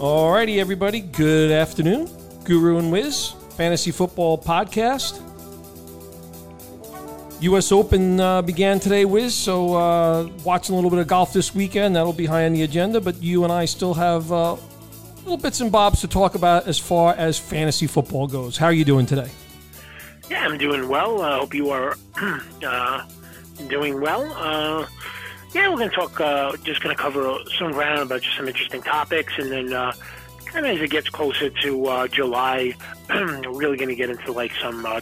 Alrighty, everybody. Good afternoon. Guru and Wiz, Fantasy Football Podcast. U.S. Open uh, began today, Wiz. So uh, watching a little bit of golf this weekend. That'll be high on the agenda. But you and I still have uh, little bits and bobs to talk about as far as fantasy football goes. How are you doing today? Yeah, I'm doing well. I hope you are uh, doing well. Uh, yeah, we're going to talk, uh, just going to cover some ground about just some interesting topics, and then uh, kind of as it gets closer to uh, July, we're really going to get into like some uh,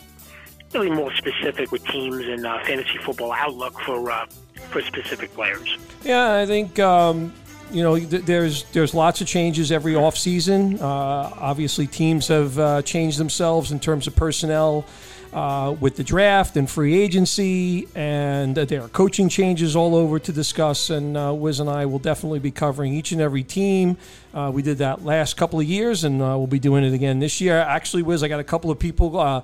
really more specific with teams and uh, fantasy football outlook for uh, for specific players. Yeah, I think um, you know th- there's there's lots of changes every off season. Uh, obviously, teams have uh, changed themselves in terms of personnel uh, with the draft and free agency, and there are coaching changes all over to discuss. And uh, Wiz and I will definitely be covering each and every team. Uh, we did that last couple of years, and uh, we'll be doing it again this year. Actually, Wiz, I got a couple of people. Uh,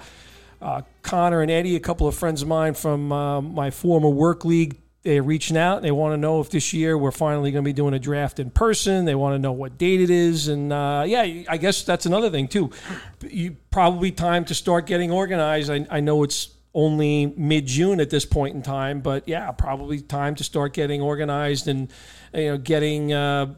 uh, Connor and Eddie, a couple of friends of mine from my former work league, they're reaching out. They want to know if this year we're finally going to be doing a draft in person. They want to know what date it is, and uh, yeah, I guess that's another thing too. You probably time to start getting organized. I, I know it's only mid June at this point in time, but yeah, probably time to start getting organized and you know getting. Uh,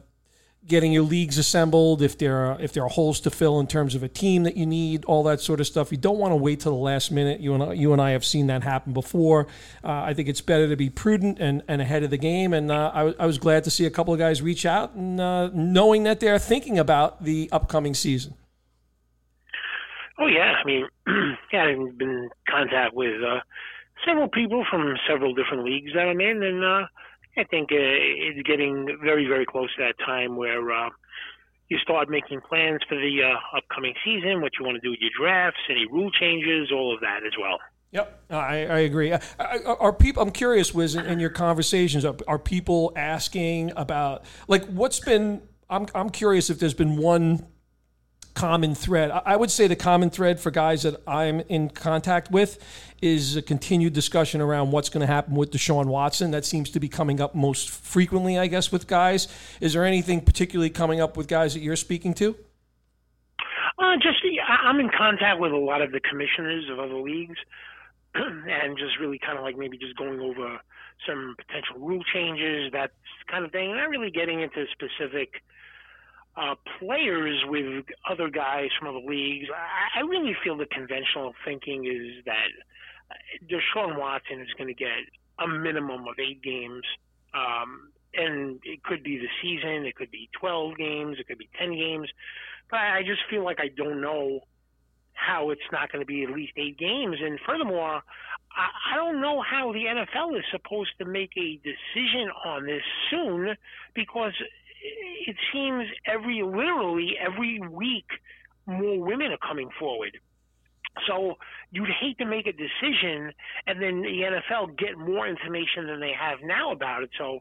getting your leagues assembled, if there are if there are holes to fill in terms of a team that you need, all that sort of stuff. You don't want to wait till the last minute. You and I, you and I have seen that happen before. Uh, I think it's better to be prudent and, and ahead of the game. And uh, I, I, was glad to see a couple of guys reach out and uh, knowing that they're thinking about the upcoming season. Oh yeah, I mean, yeah, I've been in contact with uh, several people from several different leagues that I'm in, and uh, I think uh, it's getting very, very close to that time where uh, you start making plans for the uh, upcoming season, what you want to do with your drafts, any rule changes, all of that as well. Yep, I, I agree. Uh, are people? I'm curious, Wiz, in, your conversations, are, are people asking about like what's been? I'm I'm curious if there's been one common thread. I would say the common thread for guys that I'm in contact with is a continued discussion around what's going to happen with Deshaun Watson. That seems to be coming up most frequently, I guess, with guys. Is there anything particularly coming up with guys that you're speaking to? Uh, just I'm in contact with a lot of the commissioners of other leagues, and just really kind of like maybe just going over some potential rule changes, that kind of thing. Not really getting into specific uh, players with other guys from other leagues. I, I really feel the conventional thinking is that uh, Deshaun Watson is going to get a minimum of eight games. Um, and it could be the season, it could be 12 games, it could be 10 games. But I just feel like I don't know how it's not going to be at least eight games. And furthermore, I, I don't know how the NFL is supposed to make a decision on this soon because it seems every literally every week more women are coming forward. So you'd hate to make a decision and then the NFL get more information than they have now about it. So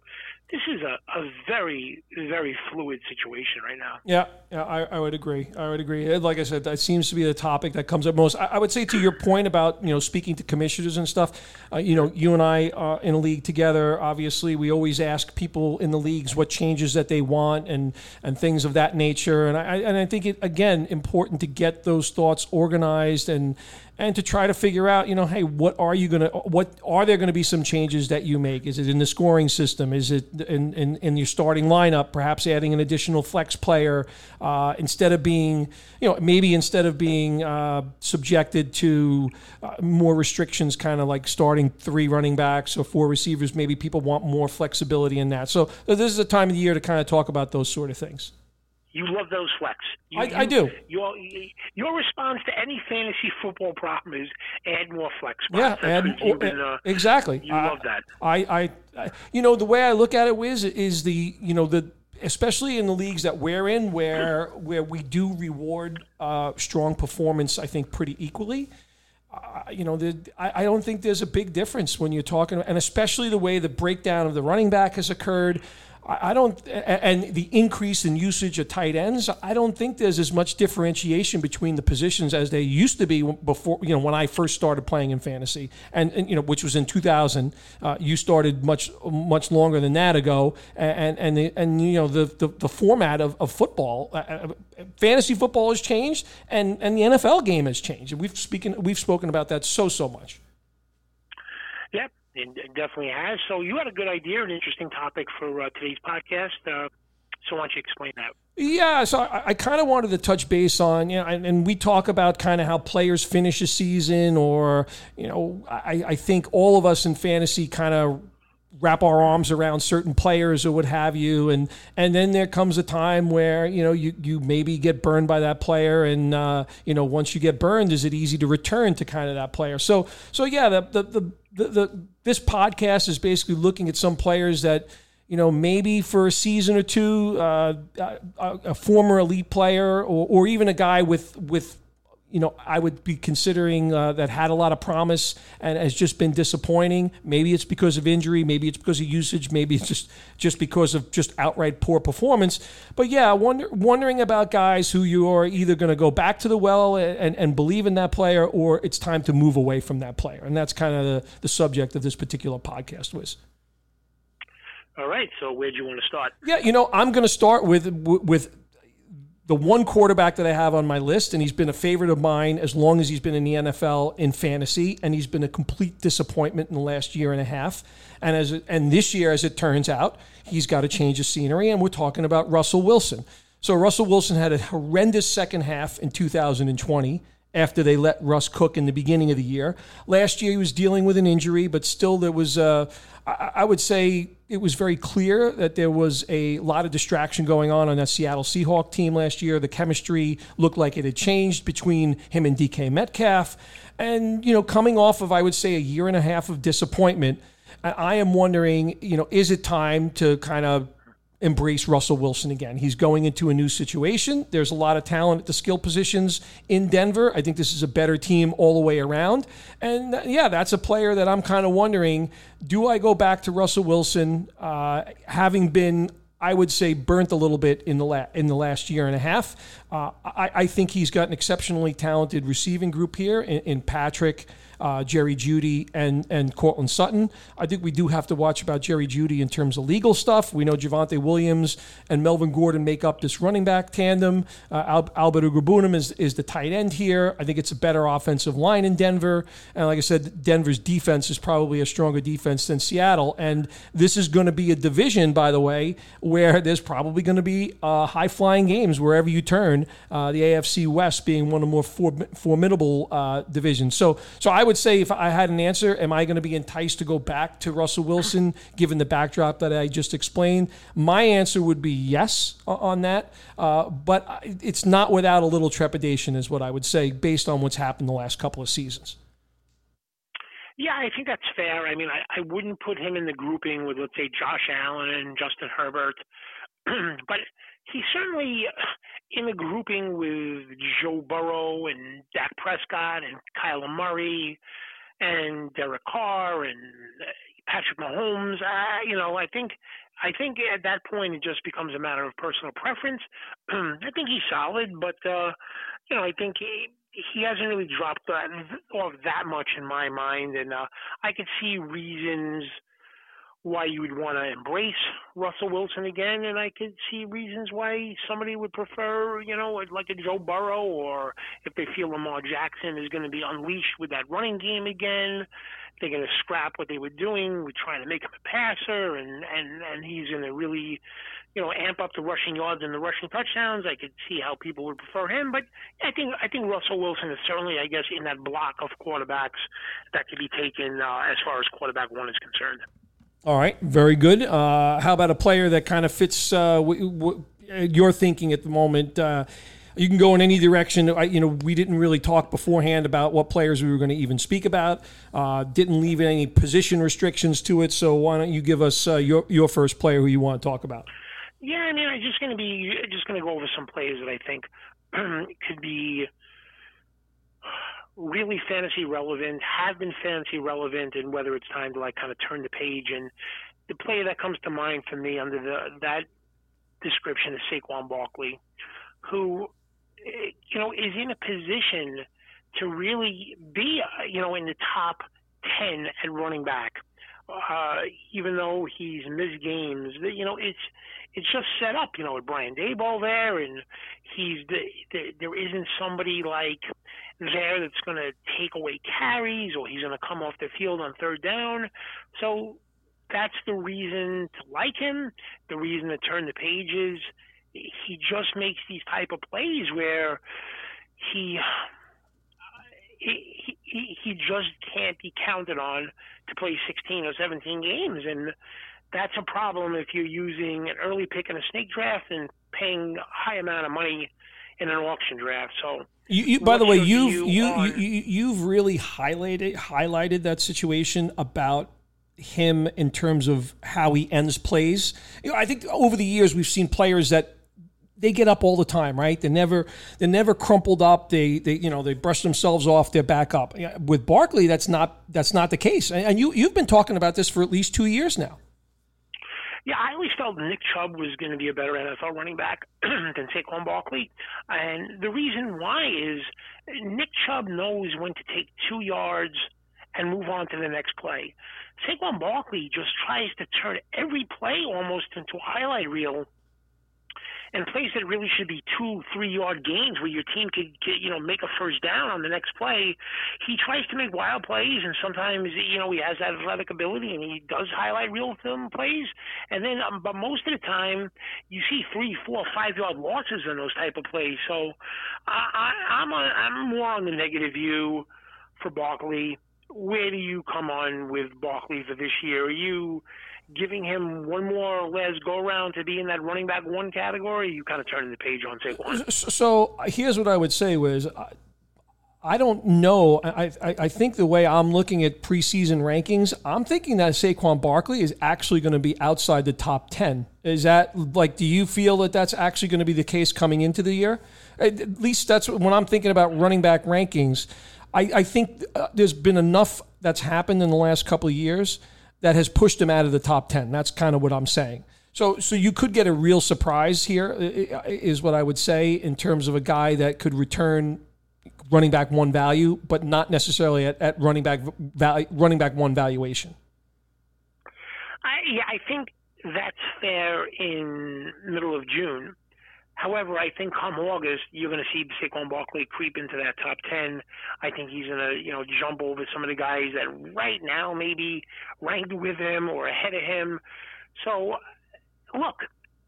this is a, a very, very fluid situation right now. Yeah, yeah, I, I would agree. I would agree. Like I said, that seems to be the topic that comes up most. I, I would say to your point about you know speaking to commissioners and stuff. Uh, you know, you and I are in a league together. Obviously, we always ask people in the leagues what changes that they want and and things of that nature. And I and I think it again important to get those thoughts organized and and to try to figure out, you know, hey, what are you to, what are there to be some changes that you make? Is it in the scoring system? Is it in, in, in your starting lineup? Perhaps adding an additional flex player uh, instead of being, you know, maybe instead of being uh, subjected to uh, more restrictions, kind of like starting three running backs or four receivers, maybe people want more flexibility in that. So this is a time of the year to kind of talk about those sort of things. You love those flex. You, I, you, I, do. Your your response to any fantasy football problem is add more flex. Spots. Yeah, add, been, uh, exactly. You love that. I, I, I, you know, the way I look at it, is is the you know the especially in the leagues that we're in where where we do reward uh, strong performance. I think pretty equally. Uh, you know, the, I, I, don't think there's a big difference when you're talking, and especially the way the breakdown of the running back has occurred. I don't, and the increase in usage of tight ends, I don't think there's as much differentiation between the positions as they used to be before, you know, when I first started playing in fantasy, and, and you know, which was in 2000. Uh, you started much, much longer than that ago, and and the, and you know, the the, the format of, of football, uh, uh fantasy football has changed, and and the NFL game has changed. We've speaking, we've spoken about that so so much. Yep, it definitely has. So you had a good idea, an interesting topic for uh, today's podcast. Uh, so why don't you explain that? Yeah, so I, I kind of wanted to touch base on, you know, and, and we talk about kind of how players finish a season, or you know, I, I think all of us in fantasy kind of wrap our arms around certain players or what have you. And and then there comes a time where you know you you maybe get burned by that player. And uh, you know once you get burned is it easy to return to kind of that player? So so yeah the the the, the, the this podcast is basically looking at some players that you know, maybe for a season or two, uh, a, a, former elite player, or, or even a guy with with you know, I would be considering uh, that had a lot of promise and has just been disappointing. Maybe it's because of injury, maybe it's because of usage, maybe it's just just because of just outright poor performance. But yeah, wonder, wondering about guys who you are either going to go back to the well and, and believe in that player, or it's time to move away from that player, and that's kind of the, the subject of this particular podcast was. All right. So where do you want to start? Yeah, you know, I'm going to start with with the one quarterback that I have on my list, and he's been a favorite of mine as long as he's been in the NFL in fantasy, and he's been a complete disappointment in the last year and a half. And as and this year, as it turns out, he's got to change of scenery, and we're talking about Russell Wilson. So Russell Wilson had a horrendous second half in 2020 after they let Russ cook in the beginning of the year. Last year, he was dealing with an injury, but still, there was, uh, I, would say, it was very clear that there was a lot of distraction going on on that Seattle Seahawk team last year. The chemistry looked like it had changed between him and DK Metcalf. And, you know, coming off of, I would say, a year and a half of disappointment, I am wondering, you know, is it time to kind of embrace Russell Wilson again. He's going into a new situation. There's a lot of talent at the skill positions in Denver. I think this is a better team all the way around. And yeah, that's a player that I'm kind of wondering do I go back to Russell Wilson, uh, having been I would say burnt a little bit in the la- in the last year and a half. Uh, I-, I, think he's got an exceptionally talented receiving group here in, in Patrick uh, Jerry Jeudy and and Courtland Sutton. I think we do have to watch about Jerry Jeudy in terms of legal stuff. We know Javonte Williams and Melvin Gordon make up this running back tandem. Uh, Al- Albert Okwuegbunam is is the tight end here. I think it's a better offensive line in Denver, and like I said, Denver's defense is probably a stronger defense than Seattle. And this is going to be a division, by the way, where there's probably going to be uh, high flying games wherever you turn. Uh, the AFC West being one of the more for- formidable uh, divisions. So so I would say if I had an answer, am I going to be enticed to go back to Russell Wilson given the backdrop that I just explained? My answer would be yes on that, uh, but it's not without a little trepidation, is what I would say, based on what's happened the last couple of seasons. Yeah, I think that's fair. I mean, I, I wouldn't put him in the grouping with, let's say, Josh Allen and Justin Herbert, but he certainly in the grouping with Joe Burrow and Dak Prescott and Kyler Murray and Derek Carr and uh, Patrick Mahomes. Uh, you know, I think I think at that point it just becomes a matter of personal preference. I think he's solid, but uh, you know, I think he he hasn't really dropped that off that much in my mind, and uh, I could see reasons why you would want to embrace Russell Wilson again, and I could see reasons why somebody would prefer, you know, like a Joe Burrow, or if they feel Lamar Jackson is going to be unleashed with that running game again, they're going to scrap what they were doing with trying to make him a passer, and and and he's going to really, you know, amp up the rushing yards and the rushing touchdowns. I could see how people would prefer him, but I think I think Russell Wilson is certainly, I guess, in that block of quarterbacks that could be taken uh, as far as quarterback one is concerned. All right, very good. Uh, how about a player that kind of fits uh, w- w- your thinking at the moment? Uh, you can go in any direction. I, you know, we didn't really talk beforehand about what players we were going to even speak about. Uh, didn't leave any position restrictions to it. So why don't you give us uh, your your first player who you want to talk about? Yeah, I mean, I'm just going to be just going to go over some players that I think could be really fantasy relevant, have been fantasy relevant, and whether it's time to like kind of turn the page and the player that comes to mind for me under the that description is Saquon Barkley, who you know is in a position to really be you know in the top ten at running back. Uh, even though he's missed games, you know it's it's just set up, you know, with Brian Daboll there, and he's the, the, there isn't somebody like there that's going to take away carries or he's going to come off the field on third down. So that's the reason to like him, the reason to turn the pages. He just makes these type of plays where he he he, he just can't be counted on to play 16 or 17 games and that's a problem if you're using an early pick in a snake draft and paying a high amount of money in an auction draft. So, you, you, by the way, you've you, you, you you've really highlighted highlighted that situation about him in terms of how he ends plays. You know, I think over the years we've seen players that they get up all the time, right? They never they're never crumpled up. They they you know they brush themselves off. They're back up. With Barkley, that's not that's not the case. And you you've been talking about this for at least two years now. Yeah, I always felt Nick Chubb was going to be a better NFL running back than Saquon Barkley. And the reason why is Nick Chubb knows when to take two yards and move on to the next play. Saquon Barkley just tries to turn every play almost into a highlight reel and plays that really should be two, three yard gains where your team could, get, you know, make a first down on the next play. He tries to make wild plays, and sometimes, you know, he has that athletic ability and he does highlight reel film plays. And then, um, but most of the time, you see three, four, five yard losses in those type of plays. So I, I, I'm, a, I'm more on the negative view for Barkley. Where do you come on with Barkley for this year? Are you giving him one more last go around to be in that running back one category, you kind of turning the page on Saquon. So here's what I would say was. I don't know. I, I, I, think the way I'm looking at preseason rankings, I'm thinking that Saquon Barkley is actually going to be outside the top 10. Is that like, do you feel that that's actually going to be the case coming into the year? At least that's when I'm thinking about running back rankings. I, I think uh, there's been enough that's happened in the last couple of years that has pushed him out of the top 10. That's kind of what I'm saying. So, so you could get a real surprise here, is what I would say in terms of a guy that could return running back one value, but not necessarily at, at running back value, running back one valuation. I, yeah, I think that's fair in middle of June. However, I think come August, you're going to see Saquon Barkley creep into that top 10. I think he's going to, you know, jump over some of the guys that right now maybe ranked with him or ahead of him. So, look,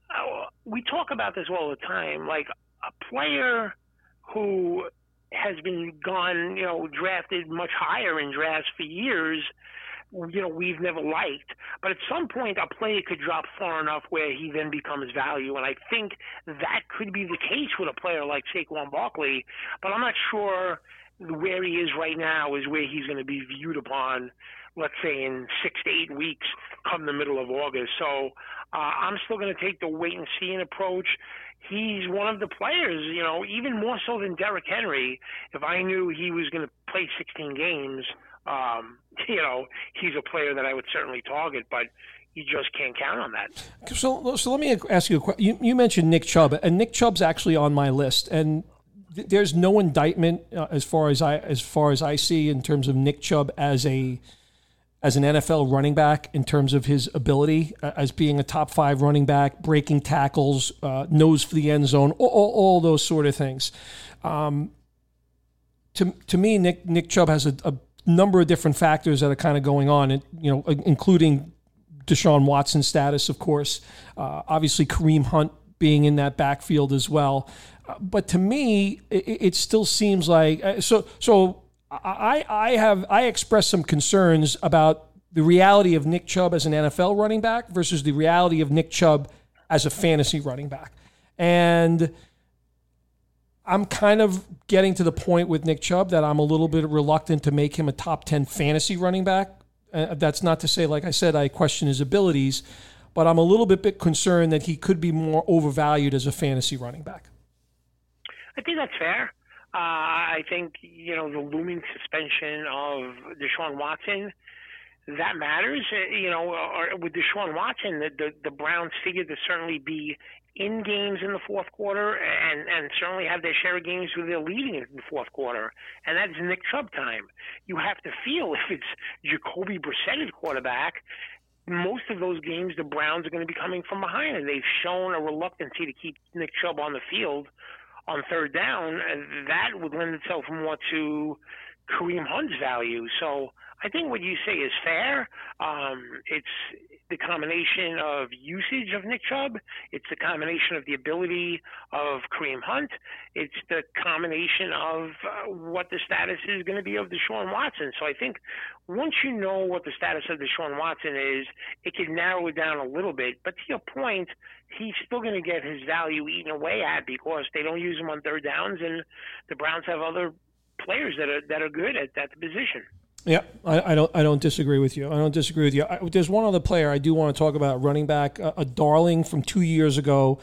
uh, we talk about this all the time. Like a player who has been gone, you know, drafted much higher in drafts for years – you know we've never liked. But at some point, a player could drop far enough where he then becomes value, and I think that could be the case with a player like Saquon Barkley. But I'm not sure where he is right now is where he's going to be viewed upon. Let's say in six to eight weeks, come the middle of August. So uh, I'm still going to take the wait and see approach he's one of the players, you know, even more so than Derrick Henry. If I knew he was going to play 16 games, um, you know, he's a player that I would certainly target, but you just can't count on that. So, so let me ask you a question. You, you mentioned Nick Chubb, and Nick Chubb's actually on my list, and th- there's no indictment uh, as far as I as far as I see in terms of Nick Chubb as a as an NFL running back in terms of his ability uh, as being a top five running back, breaking tackles, uh, nose for the end zone, all, all, all those sort of things. Um, to, to me, Nick Nick Chubb has a, a number of different factors that are kind of going on, and you know, including Deshaun Watson's status, of course. Uh, obviously, Kareem Hunt being in that backfield as well. Uh, but to me, it, it, still seems like uh, so. So I, I have I expressed some concerns about the reality of Nick Chubb as an NFL running back versus the reality of Nick Chubb as a fantasy running back, and I'm kind of getting to the point with Nick Chubb that I'm a little bit reluctant to make him a top 10 fantasy running back. Uh, that's not to say, like I said, I question his abilities, but I'm a little bit, bit concerned that he could be more overvalued as a fantasy running back. I think that's fair. Uh, I think, you know, the looming suspension of Deshaun Watson that matters. Uh, you know, or with Deshaun Watson, the, the the Browns figured to certainly be in games in the fourth quarter and and certainly have their share of games where they're leading in the fourth quarter, and that's Nick Chubb time. You have to feel if it's Jacoby Brissett as quarterback. Most of those games, the Browns are going to be coming from behind, and they've shown a reluctancy to keep Nick Chubb on the field on third down. That would lend itself more to Kareem Hunt's value. So I think what you say is fair. Um, it's the combination of usage of Nick Chubb. It's the combination of the ability of Kareem Hunt. It's the combination of uh, what the status is going to be of Deshaun Watson. So I think once you know what the status of Deshaun Watson is, it can narrow it down a little bit. But to your point, he's still going to get his value eaten away at because they don't use him on third downs, and the Browns have other players that are that are good at that position. Yeah, I, I, don't. I don't disagree with you. I don't disagree with you. I, there's one other player I do want to talk about, running back, a, a, darling from two years ago,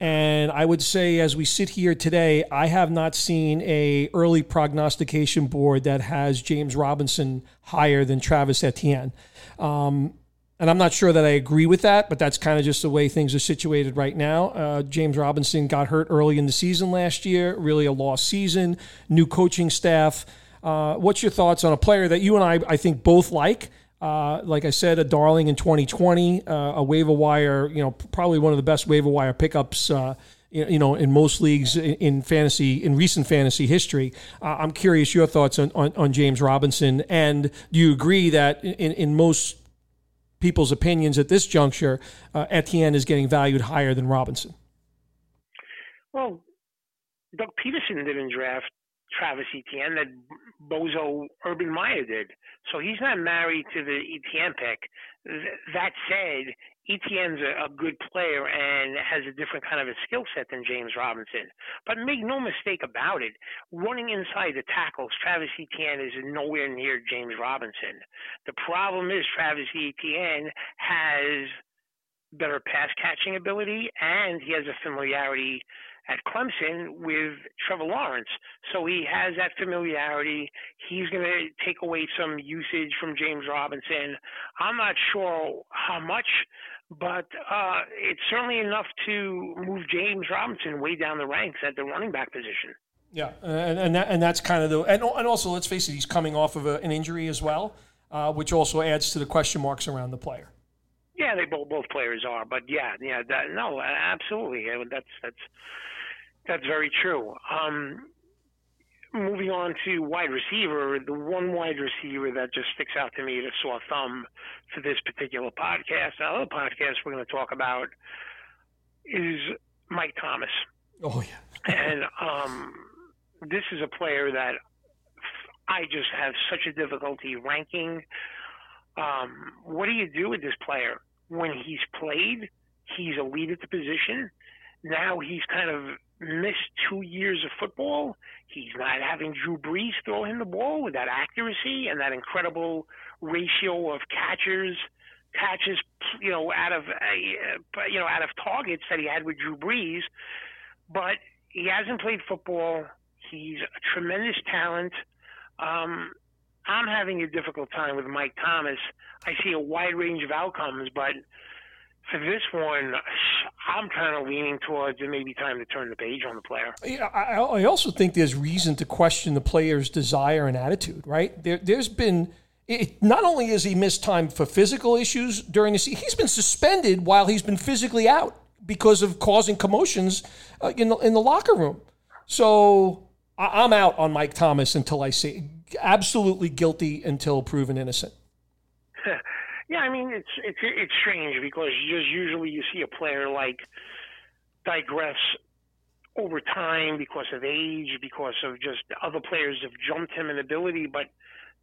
and I would say as we sit here today, I have not seen a early prognostication board that has James Robinson higher than Travis Etienne. Um, and I'm not sure that I agree with that, but that's kind of just the way things are situated right now. Uh, James Robinson got hurt early in the season last year, really a lost season, new coaching staff. Uh, what's your thoughts on a player that you and I, I think, both like? Uh, like I said, a darling in 2020, uh, a waiver wire, you know, probably one of the best waiver wire pickups, uh, you know, in most leagues in, fantasy, in recent fantasy history. Uh, I'm curious your thoughts on, on, on, James Robinson. And do you agree that in, in most people's opinions at this juncture, uh, Etienne is getting valued higher than Robinson? Well, Doug Pederson didn't draft Travis Etienne that Bozo Urban Meyer did. So he's not married to the Etienne pick. That said, Etienne's a, a good player and has a different kind of a skill set than James Robinson. But make no mistake about it, running inside the tackles, Travis Etienne is nowhere near James Robinson. The problem is Travis Etienne has better pass catching ability and he has a familiarity at Clemson with Trevor Lawrence. So he has that familiarity. He's going to take away some usage from James Robinson. I'm not sure how much, but uh, it's certainly enough to move James Robinson way down the ranks at the running back position. Yeah, and and, that, and that's kind of the and, and also let's face it, he's coming off of a, an injury as well, uh, which also adds to the question marks around the player. Yeah, they both both players are, but yeah, yeah, that, no, absolutely, that's that's that's very true. Um, moving on to wide receiver, the one wide receiver that just sticks out to me, a sore thumb for this particular podcast, the other podcast we're going to talk about is Mike Thomas. Oh yeah, and um, this is a player that I just have such a difficulty ranking. Um, what do you do with this player when he's played? He's a lead at the position. Now he's kind of missed two years of football. He's not having Drew Brees throw him the ball with that accuracy and that incredible ratio of catchers catches, you know, out of uh, you know out of targets that he had with Drew Brees. But he hasn't played football. He's a tremendous talent. Um, I'm having a difficult time with Mike Thomas. I see a wide range of outcomes, but for this one, I'm kind of leaning towards it may be time to turn the page on the player. Yeah, I, I also think there's reason to question the player's desire and attitude, right? There, there's been. It, not only has he missed time for physical issues during the season, he's been suspended while he's been physically out because of causing commotions uh, in, the, in the locker room. So I, I'm out on Mike Thomas until I see absolutely guilty until proven innocent. Yeah, I mean it's it's it's strange because just usually you see a player like digress over time because of age, because of just other players have jumped him in ability. But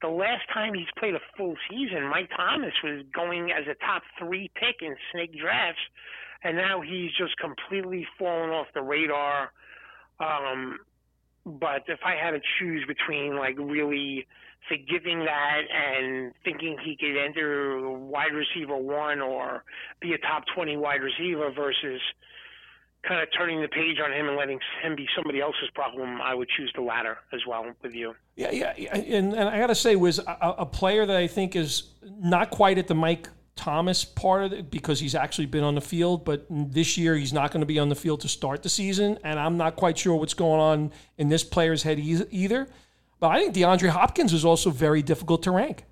the last time he's played a full season, Mike Thomas was going as a top three pick in snake drafts, and now he's just completely fallen off the radar. Um, but if I had to choose between like really forgiving that and thinking he could enter wide receiver one or be a top 20 wide receiver versus kind of turning the page on him and letting him be somebody else's problem, I would choose the latter as well with you. Yeah, yeah, and, and I got to say, was a, a, player that I think is not quite at the Mike Thomas part of it because he's actually been on the field, but this year he's not going to be on the field to start the season, and I'm not quite sure what's going on in this player's head either. But I think DeAndre Hopkins is also very difficult to rank.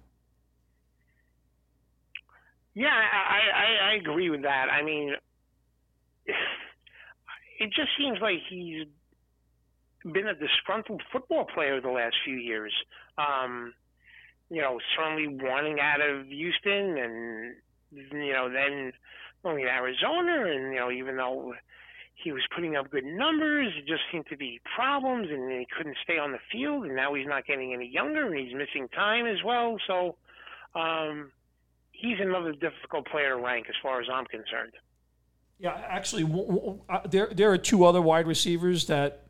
Yeah, I, I, I agree with that. I mean, it just seems like he's been a disgruntled football player the last few years. Um, you know, certainly wanting out of Houston and, you know, then going to Arizona. And, you know, even though he was putting up good numbers, it just seemed to be problems and he couldn't stay on the field. And now he's not getting any younger and he's missing time as well. So, um, he's another difficult player to rank as far as I'm concerned. Yeah, actually, uh, there there are two other wide receivers that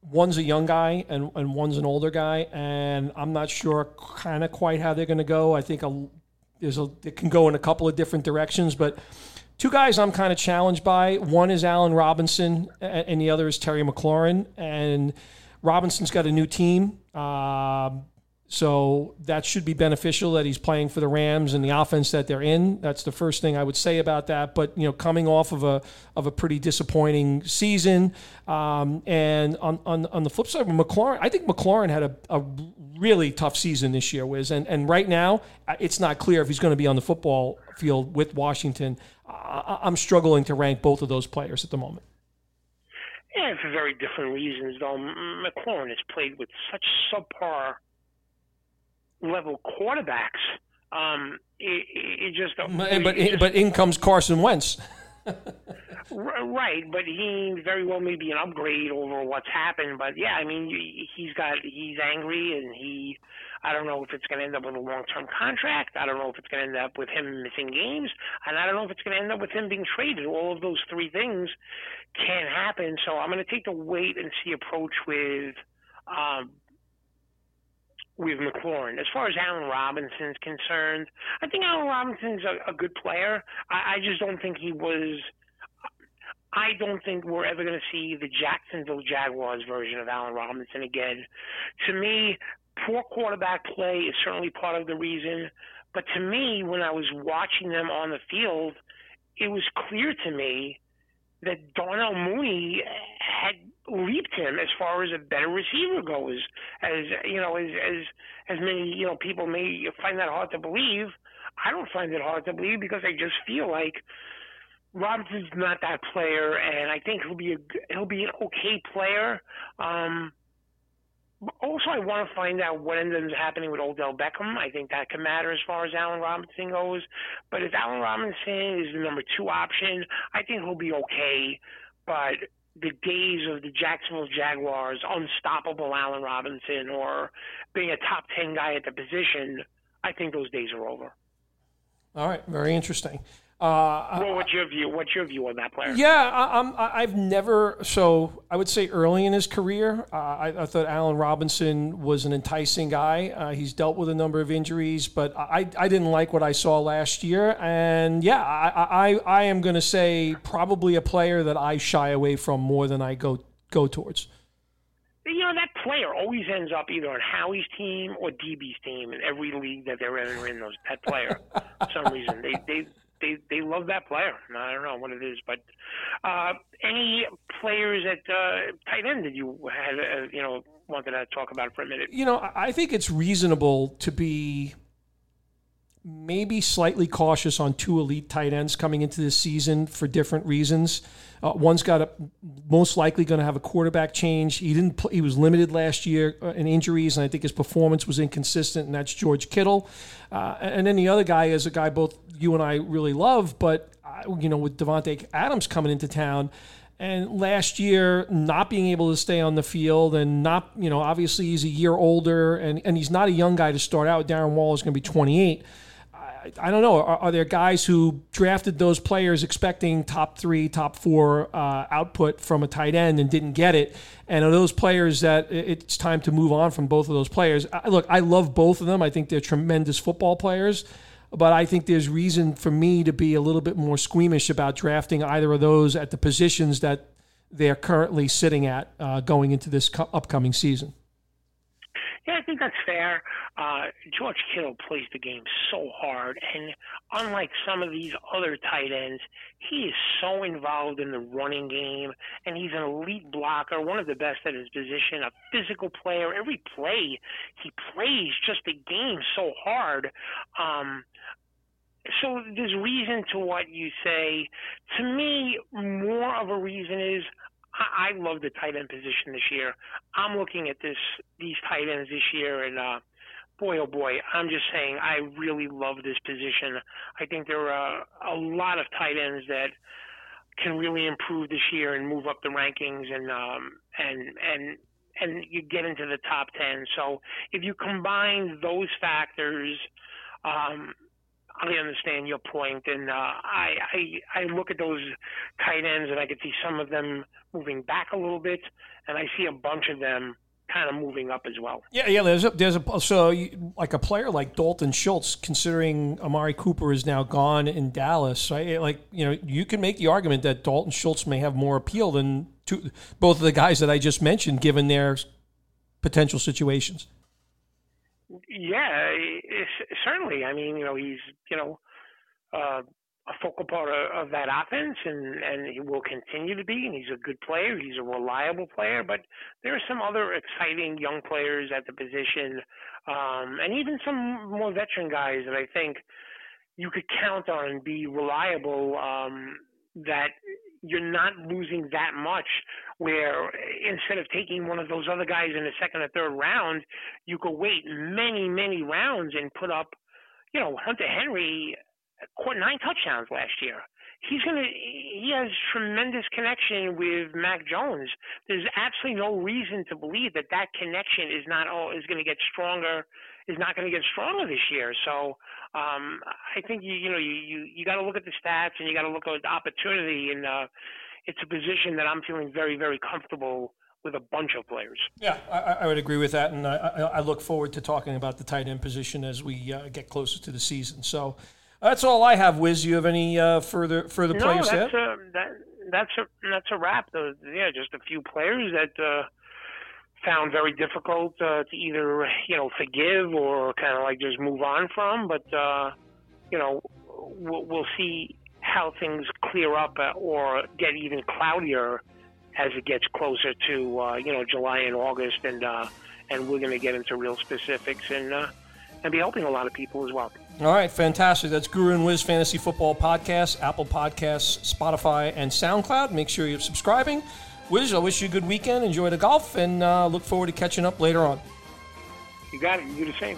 one's a young guy and, and one's an older guy, and I'm not sure kind of quite how they're going to go. I think a, there's a it can go in a couple of different directions, but two guys I'm kind of challenged by. One is Allen Robinson, and the other is Terry McLaurin. And Robinson's got a new team. Uh, so that should be beneficial that he's playing for the Rams and the offense that they're in. That's the first thing I would say about that. But you know, coming off of a of a pretty disappointing season, um, and on, on on the flip side, McLaurin, I think McLaurin had a, a really tough season this year, Wiz. And and right now, uh, it's not clear if he's going to be on the football field with Washington. I, I'm struggling to rank both of those players at the moment. Yeah, for very different reasons. Though McLaurin has played with such subpar level quarterbacks. Um, it, it just but but, just, but in comes Carson Wentz. right, but he very well may be an upgrade over what's happened. But yeah, I mean, he's got he's angry, and he I don't know if it's going to end up with a long term contract. I don't know if it's going to end up with him missing games, and I don't know if it's going to end up with him being traded. All of those three things can happen. So I'm going to take the wait and see approach with um, with McLaurin. As far as Allen Robinson's concerned, I think Allen Robinson's a, a good player. I, I just don't think he was. I don't think we're ever going to see the Jacksonville Jaguars version of Allen Robinson again. To me, poor quarterback play is certainly part of the reason. But to me, when I was watching them on the field, it was clear to me that Darnell Mooney had leaped him as far as a better receiver goes. As you know, as as as many you know people may find that hard to believe. I don't find it hard to believe because I just feel like Robinson's not that player, and I think he'll be a he'll be an okay player. Um, also, I want to find out what ends up happening with Odell Beckham. I think that can matter as far as Allen Robinson goes. But if Allen Robinson is the number two option, I think he'll be okay. But the days of the Jacksonville Jaguars, unstoppable Allen Robinson, or being a top 10 guy at the position, I think those days are over. All right, very interesting. Uh, well, what's your view? What's your view on that player? Yeah, I, have never. So I would say early in his career, uh, I, I, thought Allen Robinson was an enticing guy. Uh, he's dealt with a number of injuries, but I, I didn't like what I saw last year. And yeah, I, I, I am going to say probably a player that I shy away from more than I go go towards. You know that player always ends up either on Howie's team or DB's team in every league that they're in. in those that player, for some reason they they they they love that player. I don't know what it is, but uh, any players at uh, tight end that you had uh, you know wanted to talk about for a minute? You know, I think it's reasonable to be maybe slightly cautious on two elite tight ends coming into this season for different reasons. Uh, one's got a most likely going to have a quarterback change. He didn't. Play, he was limited last year uh, in injuries, and I think his performance was inconsistent. And that's George Kittle. Uh, and then the other guy is a guy both you and I really love, but uh, you know with Davante Adams coming into town. And last year, not being able to stay on the field, and not, you know, obviously he's a year older, and, and he's not a young guy to start out. Darren Waller is going to be 28. I don't know. Are, are, there guys who drafted those players expecting top three, top four uh, output from a tight end and didn't get it? And are those players that it's time to move on from both of those players? I, look, I love both of them. I think they're tremendous football players, but I think there's reason for me to be a little bit more squeamish about drafting either of those at the positions that they're currently sitting at uh, going into this upcoming season. Yeah, I think that's fair. Uh, George Kittle plays the game so hard, and unlike some of these other tight ends, he is so involved in the running game, and he's an elite blocker, one of the best at his position, a physical player. Every play he plays just the game so hard. Um, so there's reason to what you say. To me, more of a reason is I, I love the tight end position this year. I'm looking at this these tight ends this year, and uh, boy, oh boy, I'm just saying I really love this position. I think there are a lot of tight ends that can really improve this year and move up the rankings and um, and and and you get into the top ten. So if you combine those factors. Um, I understand your point, and uh, I, I I look at those tight ends, and I can see some of them moving back a little bit, and I see a bunch of them kind of moving up as well. Yeah, yeah. There's a, there's a so you, like a player like Dalton Schultz, considering Amari Cooper is now gone in Dallas, right? Like you know, you can make the argument that Dalton Schultz may have more appeal than two, both of the guys that I just mentioned, given their potential situations. Yeah, certainly. I mean, you know, he's you know uh, a focal part of, of that offense, and and he will continue to be. And he's a good player. He's a reliable player. But there are some other exciting young players at the position, um, and even some more veteran guys that I think you could count on and be reliable. Um, that you're not losing that much. Where instead of taking one of those other guys in the second or third round, you could wait many, many rounds and put up, you know, Hunter Henry nine touchdowns last year. He's gonna. He has tremendous connection with Mac Jones. There's absolutely no reason to believe that that connection is not. Oh, is going to get stronger. Is not going to get stronger this year. So um, I think you you know you you, you got to look at the stats and you got to look at the opportunity, and uh, it's a position that I'm feeling very very comfortable with a bunch of players. Yeah, I, I would agree with that, and I, I, look forward to talking about the tight end position as we uh, get closer to the season. So that's all I have. Wiz, you have any uh, further further no, players? that's a, that, that's a that's a wrap. yeah, just a few players that. Uh, found very difficult uh, to either you know forgive or kind of like just move on from. But uh, you know, we'll, we'll see how things clear up uh, or get even cloudier as it gets closer to uh, you know July and August, and uh, and we're going to get into real specifics and uh, and be helping a lot of people as well. All right, fantastic. That's Guru and Wiz Fantasy Football Podcast, Apple Podcasts, Spotify, and SoundCloud. Make sure you're subscribing. Wiz, I wish you a good weekend. Enjoy the golf, and uh, look forward to catching up later on. You got it. You do the same.